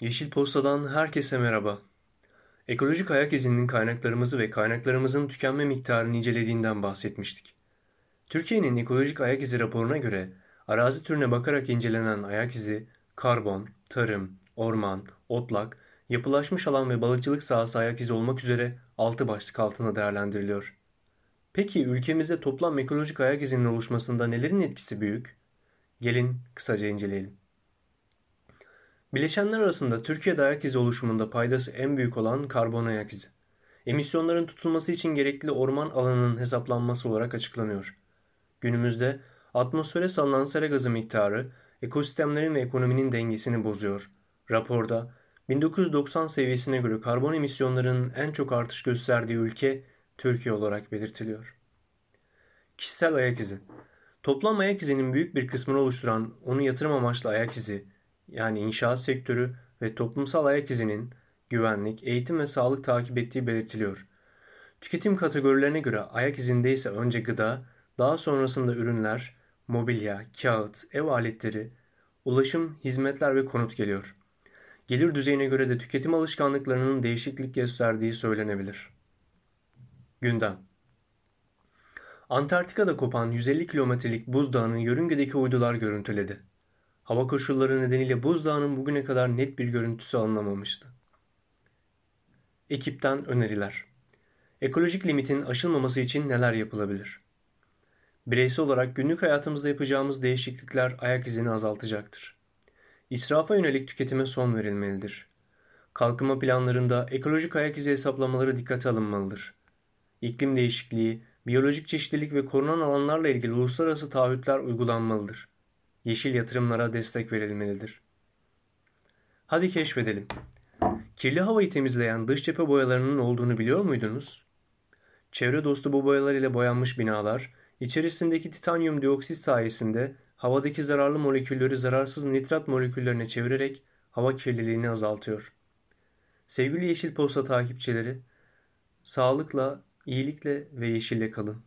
Yeşil Posta'dan herkese merhaba. Ekolojik ayak izinin kaynaklarımızı ve kaynaklarımızın tükenme miktarını incelediğinden bahsetmiştik. Türkiye'nin ekolojik ayak izi raporuna göre arazi türüne bakarak incelenen ayak izi, karbon, tarım, orman, otlak, yapılaşmış alan ve balıkçılık sahası ayak izi olmak üzere 6 başlık altında değerlendiriliyor. Peki ülkemizde toplam ekolojik ayak izinin oluşmasında nelerin etkisi büyük? Gelin kısaca inceleyelim. Bileşenler arasında Türkiye'de ayak izi oluşumunda paydası en büyük olan karbon ayak izi. Emisyonların tutulması için gerekli orman alanının hesaplanması olarak açıklanıyor. Günümüzde atmosfere salınan sera gazı miktarı ekosistemlerin ve ekonominin dengesini bozuyor. Raporda 1990 seviyesine göre karbon emisyonlarının en çok artış gösterdiği ülke Türkiye olarak belirtiliyor. Kişisel ayak izi Toplam ayak izinin büyük bir kısmını oluşturan onu yatırım amaçlı ayak izi, yani inşaat sektörü ve toplumsal ayak izinin güvenlik, eğitim ve sağlık takip ettiği belirtiliyor. Tüketim kategorilerine göre ayak izinde ise önce gıda, daha sonrasında ürünler, mobilya, kağıt, ev aletleri, ulaşım, hizmetler ve konut geliyor. Gelir düzeyine göre de tüketim alışkanlıklarının değişiklik gösterdiği söylenebilir. Gündem Antarktika'da kopan 150 kilometrelik buzdağını yörüngedeki uydular görüntüledi. Hava koşulları nedeniyle buzdağının bugüne kadar net bir görüntüsü alınamamıştı. Ekipten öneriler. Ekolojik limitin aşılmaması için neler yapılabilir? Bireysel olarak günlük hayatımızda yapacağımız değişiklikler ayak izini azaltacaktır. İsrafa yönelik tüketime son verilmelidir. Kalkınma planlarında ekolojik ayak izi hesaplamaları dikkate alınmalıdır. İklim değişikliği, biyolojik çeşitlilik ve korunan alanlarla ilgili uluslararası taahhütler uygulanmalıdır. Yeşil yatırımlara destek verilmelidir. Hadi keşfedelim. Kirli havayı temizleyen dış cephe boyalarının olduğunu biliyor muydunuz? Çevre dostu bu boyalar ile boyanmış binalar, içerisindeki titanyum dioksit sayesinde havadaki zararlı molekülleri zararsız nitrat moleküllerine çevirerek hava kirliliğini azaltıyor. Sevgili Yeşil Posta takipçileri, sağlıkla, iyilikle ve yeşille kalın.